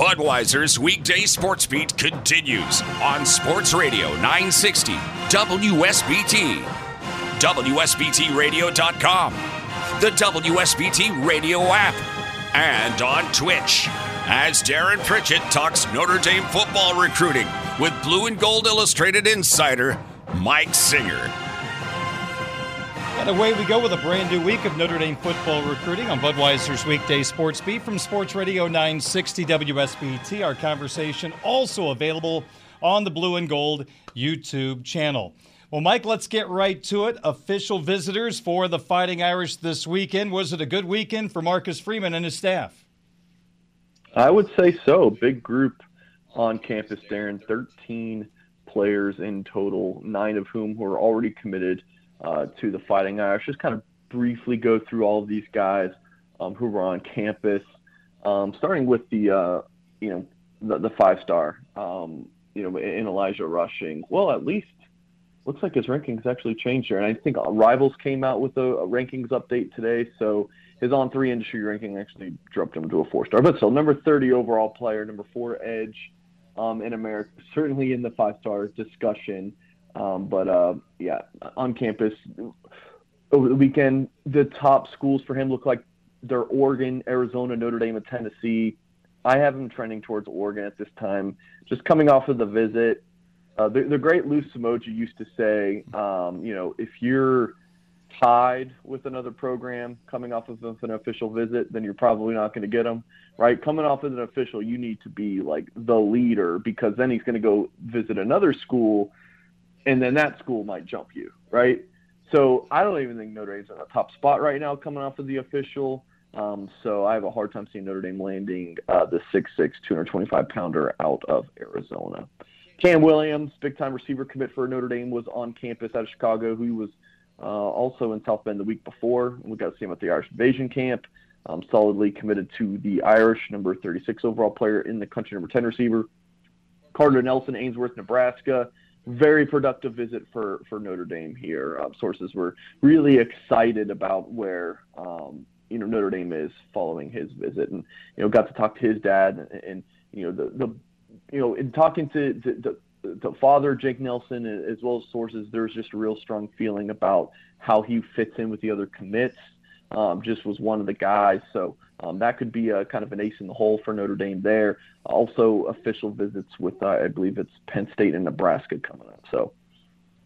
Budweiser's weekday sports beat continues on Sports Radio 960 WSBT, WSBTRadio.com, the WSBT Radio app, and on Twitch. As Darren Pritchett talks Notre Dame football recruiting with Blue and Gold Illustrated insider Mike Singer. And away we go with a brand new week of Notre Dame football recruiting on Budweiser's weekday sports beat from Sports Radio 960 WSBT. Our conversation also available on the Blue and Gold YouTube channel. Well, Mike, let's get right to it. Official visitors for the Fighting Irish this weekend. Was it a good weekend for Marcus Freeman and his staff? I would say so. Big group on campus, Darren. 13 players in total, nine of whom were already committed uh, to the Fighting Irish. Just kind of briefly go through all of these guys um, who were on campus, um, starting with the uh, you know the, the five star um, you know in Elijah Rushing. Well, at least looks like his rankings actually changed here, and I think Rivals came out with a, a rankings update today, so his On3 industry ranking actually dropped him to a four star. But still, number 30 overall player, number four edge um, in America, certainly in the five star discussion. Um, but uh, yeah, on campus over the weekend, the top schools for him look like they're Oregon, Arizona, Notre Dame, and Tennessee. I have him trending towards Oregon at this time. Just coming off of the visit, uh, the, the great Lou Somogyi used to say, um, you know, if you're tied with another program coming off of an official visit, then you're probably not going to get him, right? Coming off as an official, you need to be like the leader because then he's going to go visit another school and then that school might jump you, right? So I don't even think Notre Dame's in a top spot right now coming off of the official. Um, so I have a hard time seeing Notre Dame landing uh, the 6'6", 225 pounder out of Arizona. Cam Williams, big time receiver commit for Notre Dame, was on campus out of Chicago. Who was uh, also in South Bend the week before. We got to see him at the Irish Invasion Camp. Um, solidly committed to the Irish, number 36 overall player in the country, number 10 receiver. Carter Nelson, Ainsworth, Nebraska very productive visit for for Notre Dame here. Um, sources were really excited about where um, you know Notre Dame is following his visit, and you know got to talk to his dad, and, and you know the the you know in talking to, the, the, to father Jake Nelson as well as sources, there's just a real strong feeling about how he fits in with the other commits. Um, just was one of the guys, so um, that could be a kind of an ace in the hole for Notre Dame there. Also, official visits with, uh, I believe it's Penn State and Nebraska coming up. So,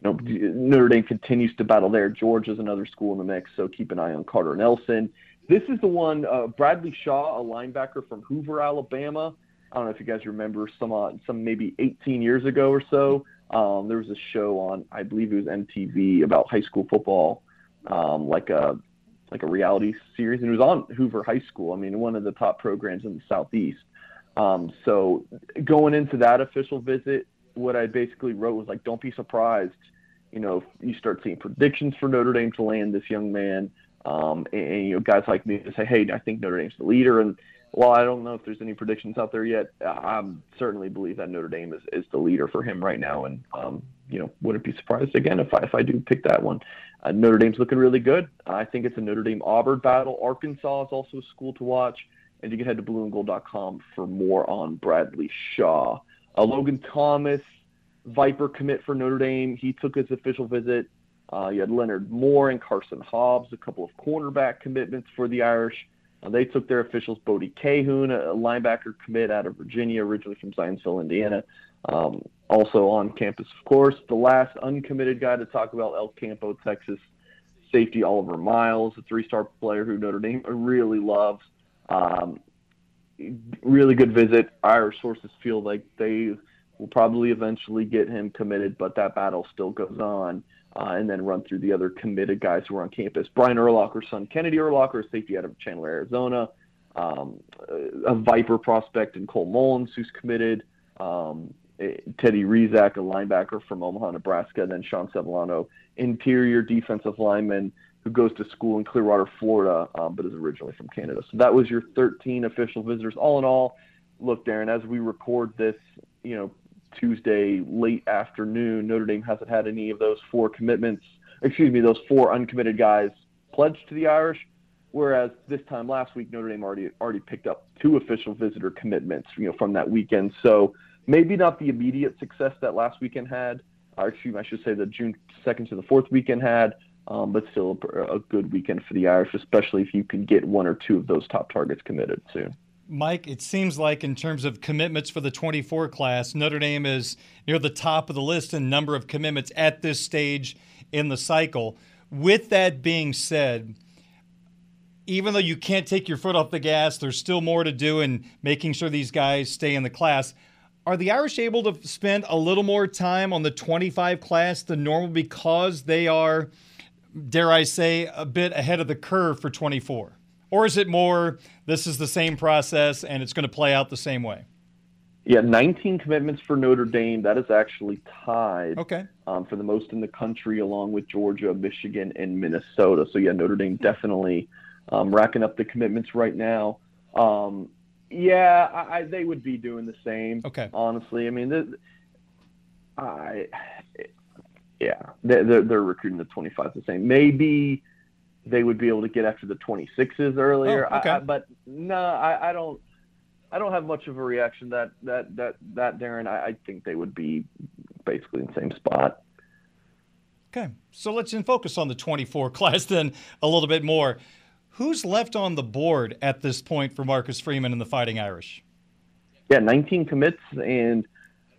you know, Notre Dame continues to battle there. Georgia's another school in the mix, so keep an eye on Carter Nelson. This is the one, uh, Bradley Shaw, a linebacker from Hoover, Alabama. I don't know if you guys remember some, uh, some maybe 18 years ago or so. Um, there was a show on, I believe it was MTV, about high school football, um, like a like a reality series, and it was on Hoover High School. I mean, one of the top programs in the Southeast. Um, so going into that official visit, what I basically wrote was like, don't be surprised, you know, if you start seeing predictions for Notre Dame to land this young man, um, and, and, you know, guys like me to say, hey, I think Notre Dame's the leader, and while I don't know if there's any predictions out there yet, I certainly believe that Notre Dame is, is the leader for him right now, and um, you know, wouldn't be surprised again if I if I do pick that one. Uh, Notre Dame's looking really good. I think it's a Notre Dame Auburn battle. Arkansas is also a school to watch. And you can head to blueandgold.com for more on Bradley Shaw. Uh, Loghan Thomas, Viper commit for Notre Dame. He took his official visit. Uh, you had Leonard Moore and Karson Hobbs, a couple of cornerback commitments for the Irish. Uh, they took their officials. Bodie Kahoun, a linebacker commit out of Virginia, originally from Zionsville, Indiana. Um, also on campus, of course. The last uncommitted guy to talk about El Campo, Texas safety Oliver Miles, a three-star player who Notre Dame really loves. Um, really good visit. Our sources feel like they will probably eventually get him committed, but that battle still goes on. Uh, and then run through the other committed guys who are on campus. Brian Urlacher's son, Kennedy Urlacher, safety out of Chandler, Arizona. um, a Viper prospect in Cole Mullins who's committed. Um, Teddy Rezac, a linebacker from Omaha, Nebraska, and then Sean Sevillano, interior defensive lineman who goes to school in Clearwater, Florida, um, but is originally from Canada. So that was your 13 official visitors. All in all, look, Darren, as we record this, you know, Tuesday late afternoon, Notre Dame hasn't had any of those four commitments, excuse me, those four uncommitted guys pledged to the Irish. Whereas this time last week, Notre Dame already already picked up two official visitor commitments, you know, from that weekend. So maybe not the immediate success that last weekend had. Or excuse me, I should say the June second to the fourth weekend had, um, but still a, a good weekend for the Irish, especially if you can get one or two of those top targets committed soon. Mike, it seems like in terms of commitments for the 24 class, Notre Dame is near the top of the list in number of commitments at this stage in the cycle. With that being said, even though you can't take your foot off the gas, there's still more to do in making sure these guys stay in the class. Are the Irish able to spend a little more time on the 25 class than normal because they are, dare I say, a bit ahead of the curve for 24? Or is it more this is the same process and it's going to play out the same way? Yeah, 19 commitments for Notre Dame. That is actually tied okay. um, for the most in the country, along with Georgia, Michigan, and Minnesota. So, yeah, Notre Dame definitely um, racking up the commitments right now. Um, yeah, I, I, they would be doing the same. Okay. Honestly, I mean, the, I, yeah, they're, they're recruiting the 25 the same. Maybe they would be able to get after the 26s earlier. Oh, okay. I, but no, I, I, don't. I don't have much of a reaction that that that that Darren. I, I think they would be basically in the same spot. Okay, so let's focus on the 24 class then a little bit more. Who's left on the board at this point for Marcus Freeman and the Fighting Irish? Yeah, 19 commits, and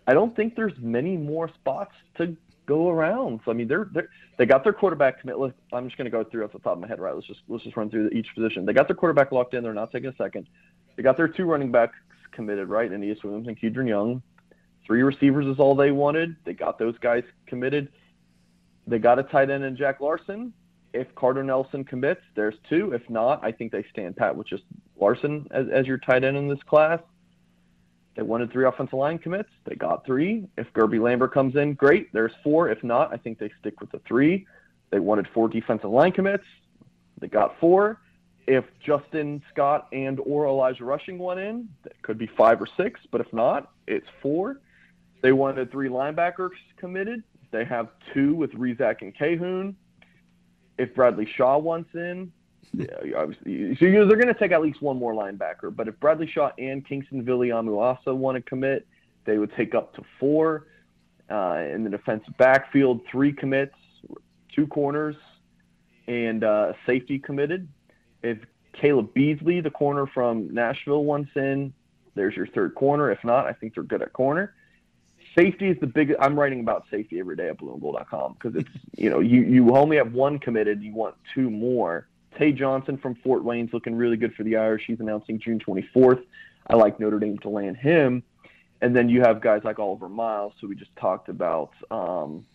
I don't think there's many more spots to go around. So I mean, they're, they're they got their quarterback commit. I'm just going to go through off the top of my head. Right, let's just let's just run through each position. They got their quarterback locked in. They're not taking a second. They got their two running backs committed. Right, Aneyas Williams and Kedren Young. Three receivers is all they wanted. They got those guys committed. They got a tight end in Jack Larsen. If Carter Nelson commits, there's two. If not, I think they stand pat with just Larsen as, as your tight end in this class. They wanted three offensive line commits. They got three. If Guerby Lambert comes in, great. There's four. If not, I think they stick with the three. They wanted four defensive line commits. They got four. If Justin Scott and or Elijah Rushing went in, that could be five or six. But if not, it's four. They wanted three linebackers committed. They have two with Rezac and Kahoun. If Bradley Shaw wants in, yeah, obviously. So they're going to take at least one more linebacker. But if Bradley Shaw and Kingston Viliamu also want to commit, they would take up to four. Uh, in the defensive backfield, three commits, two corners, and uh, safety committed. If Caleb Beasley, the corner from Nashville, wants in, there's your third corner. If not, I think they're good at corner. Safety is the big. I'm writing about safety every day at blueandgold.com because it's you know you you only have one committed, you want two more Tay Johnson from Fort Wayne's looking really good for the Irish. He's announcing June 24th. I like Notre Dame to land him. And then you have guys like Oliver Miles, who we just talked about. Um,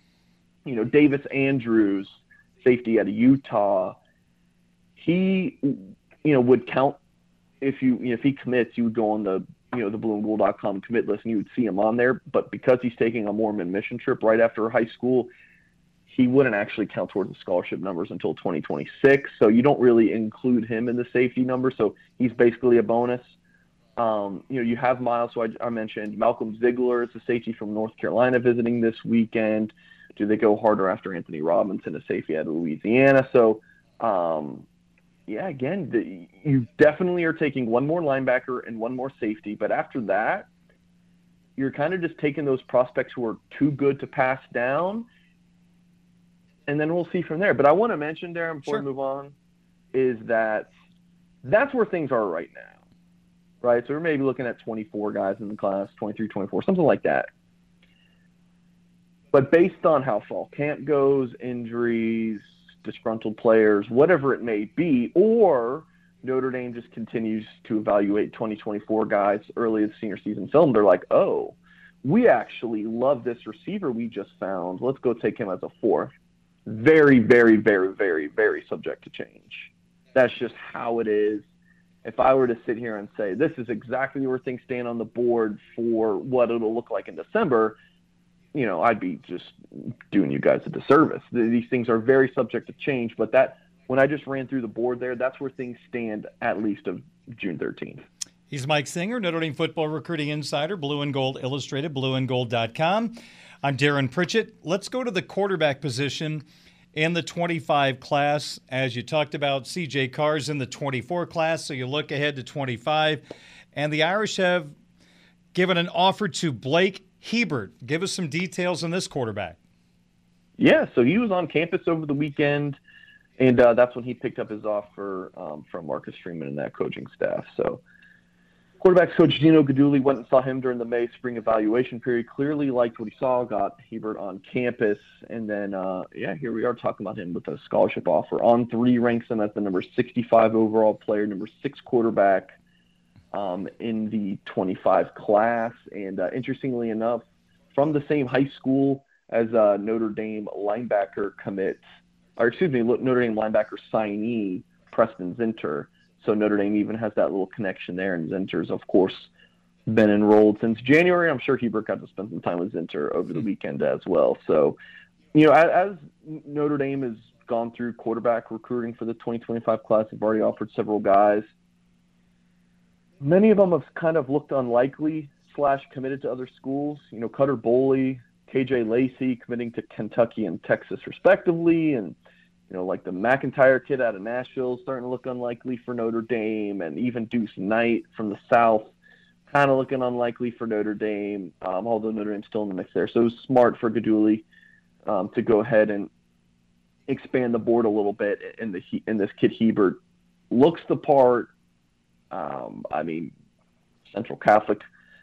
you know, Davis Andrews, safety out of Utah. He, you know, would count if you, you know, if he commits, you would go on the, you know, the blueandgold.com commit list and you would see him on there. But because he's taking a Mormon mission trip right after high school, he wouldn't actually count towards the scholarship numbers until 2026. So you don't really include him in the safety number. So he's basically a bonus. Um, you know, you have Miles, who I, I, mentioned. Malcolm Ziegler is a safety from North Carolina visiting this weekend. Do they go harder after Anthony Robinson, a safety out of Louisiana? So, um, yeah, again, the, you definitely are taking one more linebacker and one more safety. But after that, you're kind of just taking those prospects who are too good to pass down and then we'll see from there. But I want to mention, Darren, before sure. we move on, is that that's where things are right now, right? So we're maybe looking at 24 guys in the class, 23, 24, something like that. But based on how fall camp goes, injuries, disgruntled players, whatever it may be, or Notre Dame just continues to evaluate 2024 guys early in the senior season film, they're like, oh, we actually love this receiver we just found. Let's go take him as a fourth very, very, very, very, very subject to change. That's just how it is. if I were to sit here and say this is exactly where things stand on the board for what it'll look like in December, you know, I'd be just doing you guys a disservice. These things are very subject to change, but that when I just ran through the board there, that's where things stand at least of June 13th. He's Mike Singer, Notre Dame football recruiting insider, Blue and Gold Illustrated, blueandgold.com. I'm Darren Pritchett. Let's go to the quarterback position in the 25 class. As you talked about, CJ Carr's in the 24 class, so you look ahead to 25. And the Irish have given an offer to Blake Hebert. Give us some details on this quarterback. Yeah, so he was on campus over the weekend, and uh, that's when he picked up his offer um, from Marcus Freeman and that coaching staff. So, quarterbacks coach Gino Guidugli went and saw him during the May spring evaluation period. Clearly liked what he saw, got Hebert on campus, and then uh, yeah, here we are talking about him with a scholarship offer. On3 ranks him as the number 65 overall player, number six quarterback um, in the 25 class. And uh, interestingly enough, from the same high school as uh, Notre Dame linebacker commit, or excuse me, Notre Dame linebacker signee Preston Zinter. So Notre Dame even has that little connection there, and Zinter's, of course, been enrolled since January. I'm sure Hebert got to spend some time with Zinter over the hmm. weekend as well. So, you know, as, as Notre Dame has gone through quarterback recruiting for the 2025 class, they've already offered several guys many of them have kind of looked unlikely slash committed to other schools. You know, Cutter Boley, KJ Lacey committing to Kentucky and Texas respectively, and you know, like the McIntyre kid out of Nashville starting to look unlikely for Notre Dame, and even Deuce Knight from the South kind of looking unlikely for Notre Dame, um, although Notre Dame's still in the mix there. So it was smart for Guidugli um, to go ahead and expand the board a little bit. And the and this kid Hebert looks the part, um, I mean, Central Catholic.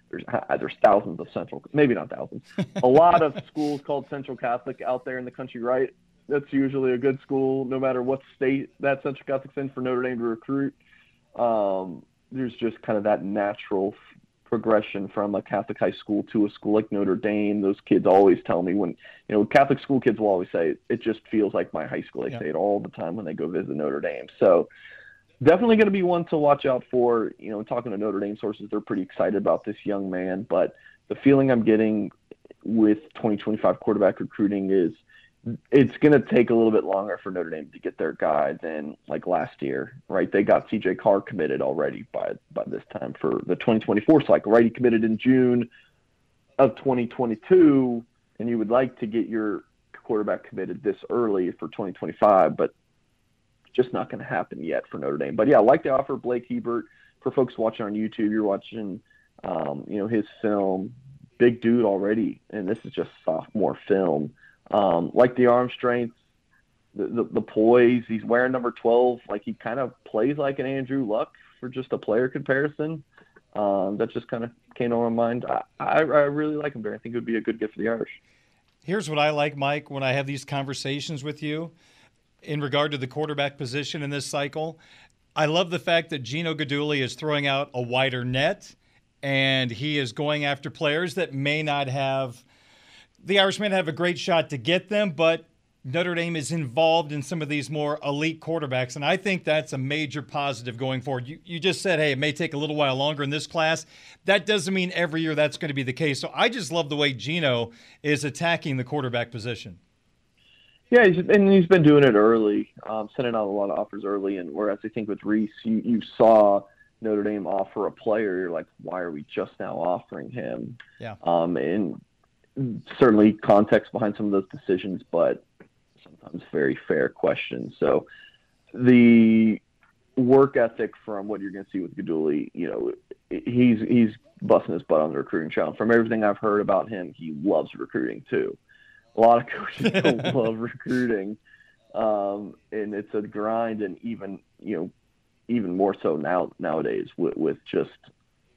There's uh, there's thousands of Central, maybe not thousands, a lot of schools called Central Catholic out there in the country, right? That's usually a good school, no matter what state that Central Catholic's in for Notre Dame to recruit. Um, there's just kind of that natural progression from a Catholic high school to a school like Notre Dame. Those kids always tell me when, you know, Catholic school kids will always say, it just feels like my high school. They yeah. say it all the time when they go visit Notre Dame. So definitely going to be one to watch out for. You know, talking to Notre Dame sources, they're pretty excited about this young man. But the feeling I'm getting with 2025 quarterback recruiting is it's going to take a little bit longer for Notre Dame to get their guy than like last year, right? They got CJ Carr committed already by by this time for the 2024 cycle, right? He committed in June of 2022, and you would like to get your quarterback committed this early for 2025, but just not going to happen yet for Notre Dame. But yeah, I like to offer Blake Hebert for folks watching on YouTube. You're watching, um, you know, his film. Big dude already, and this is just sophomore film. Um, like the arm strength, the, the, the poise. He's wearing number 12. Like he kind of plays like an Andrew Luck for just a player comparison. Um, that just kind of came to my mind. I, I, I really like him there. I think it would be a good gift for the Irish. Here's what I like, Mike, when I have these conversations with you in regard to the quarterback position in this cycle. I love the fact that Gino Guidugli is throwing out a wider net and he is going after players that may not have the Irishmen have a great shot to get them, but Notre Dame is involved in some of these more elite quarterbacks, and I think that's a major positive going forward. You, you just said, hey, it may take a little while longer in this class. That doesn't mean every year that's going to be the case. So I just love the way Gino is attacking the quarterback position. Yeah, he's, and he's been doing it early, um, sending out a lot of offers early. And whereas I think with Rees, you, you saw Notre Dame offer a player, you're like, why are we just now offering him? Yeah. Um, and certainly context behind some of those decisions, but sometimes very fair questions. So the work ethic from what you're going to see with Guidugli, you know, he's he's busting his butt on the recruiting trail. From everything I've heard about him, he loves recruiting too a lot of coaches don't love recruiting, um, and it's a grind, and even you know, even more so now nowadays with, with just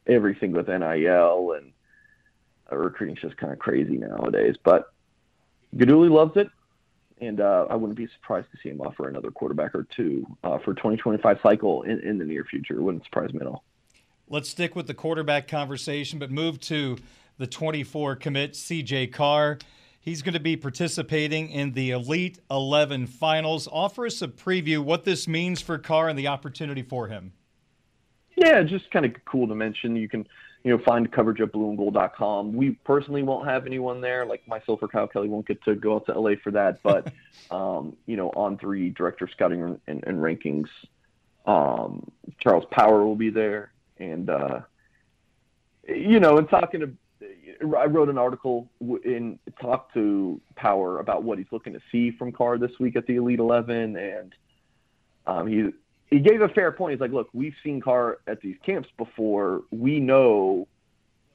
everything with NIL and recruiting's just kind of crazy nowadays. But Guidugli loves it, and uh, I wouldn't be surprised to see him offer another quarterback or two uh, for 2025 cycle in, in the near future. It wouldn't surprise me at all. Let's stick with the quarterback conversation, but move to the 24 commit, CJ Carr. He's going to be participating in the Elite 11 finals. Offer us a preview what this means for Carr and the opportunity for him. Yeah, just kind of cool to mention. You can, you know, find coverage at blueandgold.com. We personally won't have anyone there. Like myself or Kyle Kelly won't get to go out to LA for that. But, um, you know, On3 director scouting and, and rankings, um, Charles Power will be there. And, uh, you know, and talking to, I wrote an article in talk to Power about what he's looking to see from Carr this week at the Elite Eleven, and um, he he gave a fair point. He's like, look, we've seen Carr at these camps before. We know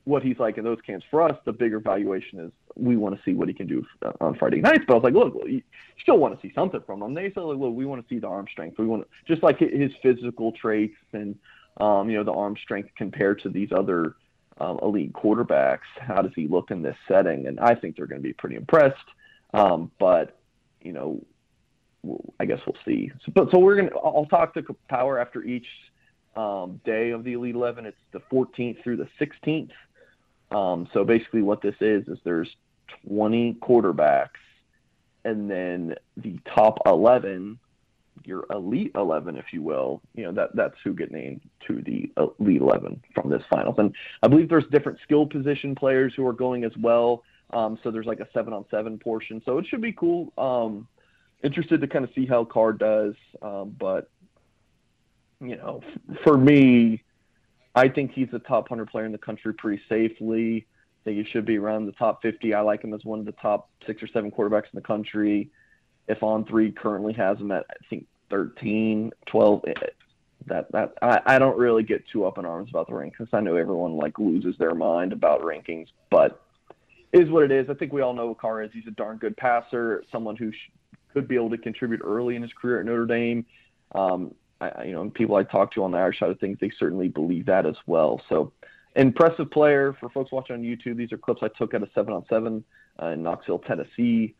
what he's like in those camps. For us, the bigger valuation is we want to see what he can do on Friday nights. But I was like, look, you still want to see something from him. They said, like, look, we want to see the arm strength. We want to, just like his physical traits and um, you know the arm strength compared to these other um, elite quarterbacks. How does he look in this setting? And I think they're going to be pretty impressed. Um, but you know, I guess we'll see. So, but so we're gonna. I'll talk to Power after each um, day of the Elite Eleven. It's the 14th through the 16th. Um, so basically, what this is is there's 20 quarterbacks, and then the top 11 your elite 11, if you will, you know, that that's who get named to the elite 11 from this finals. And I believe there's different skill position players who are going as well. Um, so there's like a seven on seven portion. So it should be cool. Um, interested to kind of see how Carr does. Um, but, you know, for me, I think he's a top 100 player in the country pretty safely. I think he should be around the top 50. I like him as one of the top six or seven quarterbacks in the country if On3 currently has them at I think 13, 12. Eh, that that I, I don't really get too up in arms about the rankings. I know everyone like loses their mind about rankings, but is what it is. I think we all know what Carr is. He's a darn good passer, someone who sh- could be able to contribute early in his career at Notre Dame. Um, I, you know, people I talk to on the Irish side of things, they certainly believe that as well. So, impressive player for folks watching on YouTube. These are clips I took at a seven on seven uh, in Knoxville, Tennessee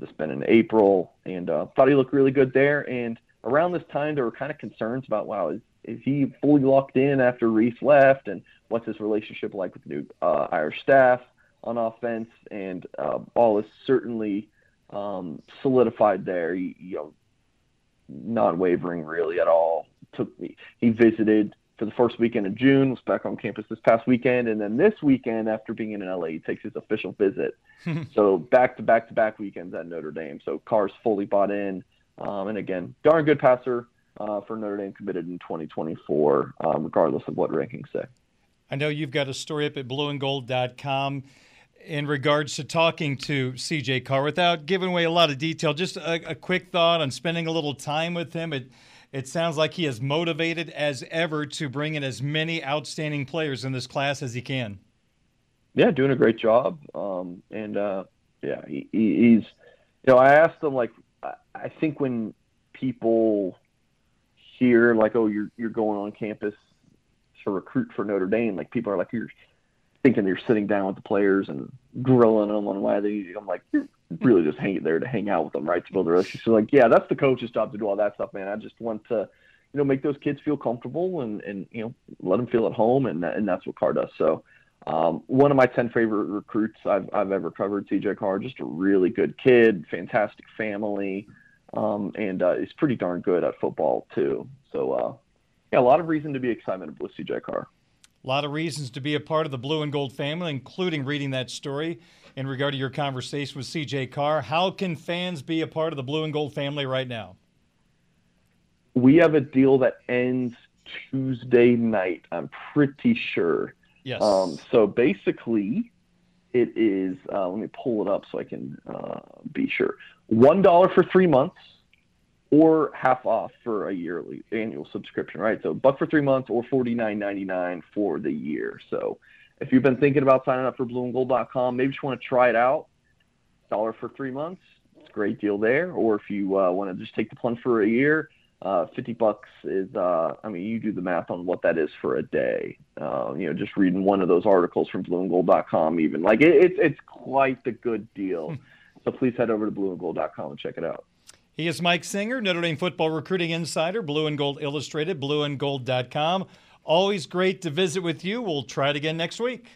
this been in April, and uh, thought he looked really good there. And around this time, there were kind of concerns about, wow, is, is he fully locked in after Rees left, and what's his relationship like with the new uh, Irish staff on offense? And uh, all is certainly um, solidified there. He, you know, not wavering really at all. Took me. He visited for the first weekend of June, was back on campus this past weekend, and then this weekend, after being in LA, he takes his official visit. so back to back to back weekends at Notre Dame. So Carr's fully bought in, um, and again, darn good passer uh, for Notre Dame, committed in 2024, um, regardless of what rankings say. I know you've got a story up at blueandgold.com in regards to talking to CJ Carr without giving away a lot of detail. Just a, a quick thought on spending a little time with him. It, it sounds like he is motivated as ever to bring in as many outstanding players in this class as he can. Yeah, doing a great job. Um, and uh, yeah, he, he's. You know, I asked him like, I think when people hear like, oh, you're you're going on campus to recruit for Notre Dame, like people are like, you're thinking you're sitting down with the players and grilling them on why they. I'm like, you're really just hanging there to hang out with them, right? To build a relationship. So like, yeah, that's the coach's job to do all that stuff, man. I just want to, you know, make those kids feel comfortable and and you know let them feel at home, and and that's what Carr does. So. Um, one of my 10 favorite recruits I've, I've ever covered, CJ Carr, just a really good kid, fantastic family, um, and uh, is pretty darn good at football, too. So, uh, yeah, a lot of reason to be excited with CJ Carr. A lot of reasons to be a part of the blue and gold family, including reading that story in regard to your conversation with CJ Carr. How can fans be a part of the blue and gold family right now? We have a deal that ends Tuesday night, I'm pretty sure. Yes. Um, so basically, it is, uh, let me pull it up so I can uh, be sure. $1 for three months or half off for a yearly annual subscription, right? So buck for three months or $49.99 for the year. So if you've been thinking about signing up for blueandgold.com, maybe just want to try it out, dollar for three months, it's a great deal there. Or if you uh, want to just take the plunge for a year, uh, 50 bucks is, uh, I mean, you do the math on what that is for a day. Uh, you know, just reading one of those articles from blueandgold.com, even like it, it's, it's quite the good deal. Hmm. so please head over to blueandgold.com and check it out. He is Mike Singer, Notre Dame football recruiting insider, Blue and Gold Illustrated, blueandgold.com. Always great to visit with you. We'll try it again next week.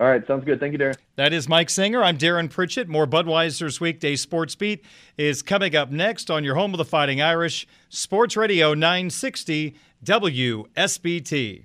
All right, sounds good. Thank you, Darren. That is Mike Singer. I'm Darren Pritchett. More Budweiser's Weekday Sports Beat is coming up next on your home of the Fighting Irish, Sports Radio 960 WSBT.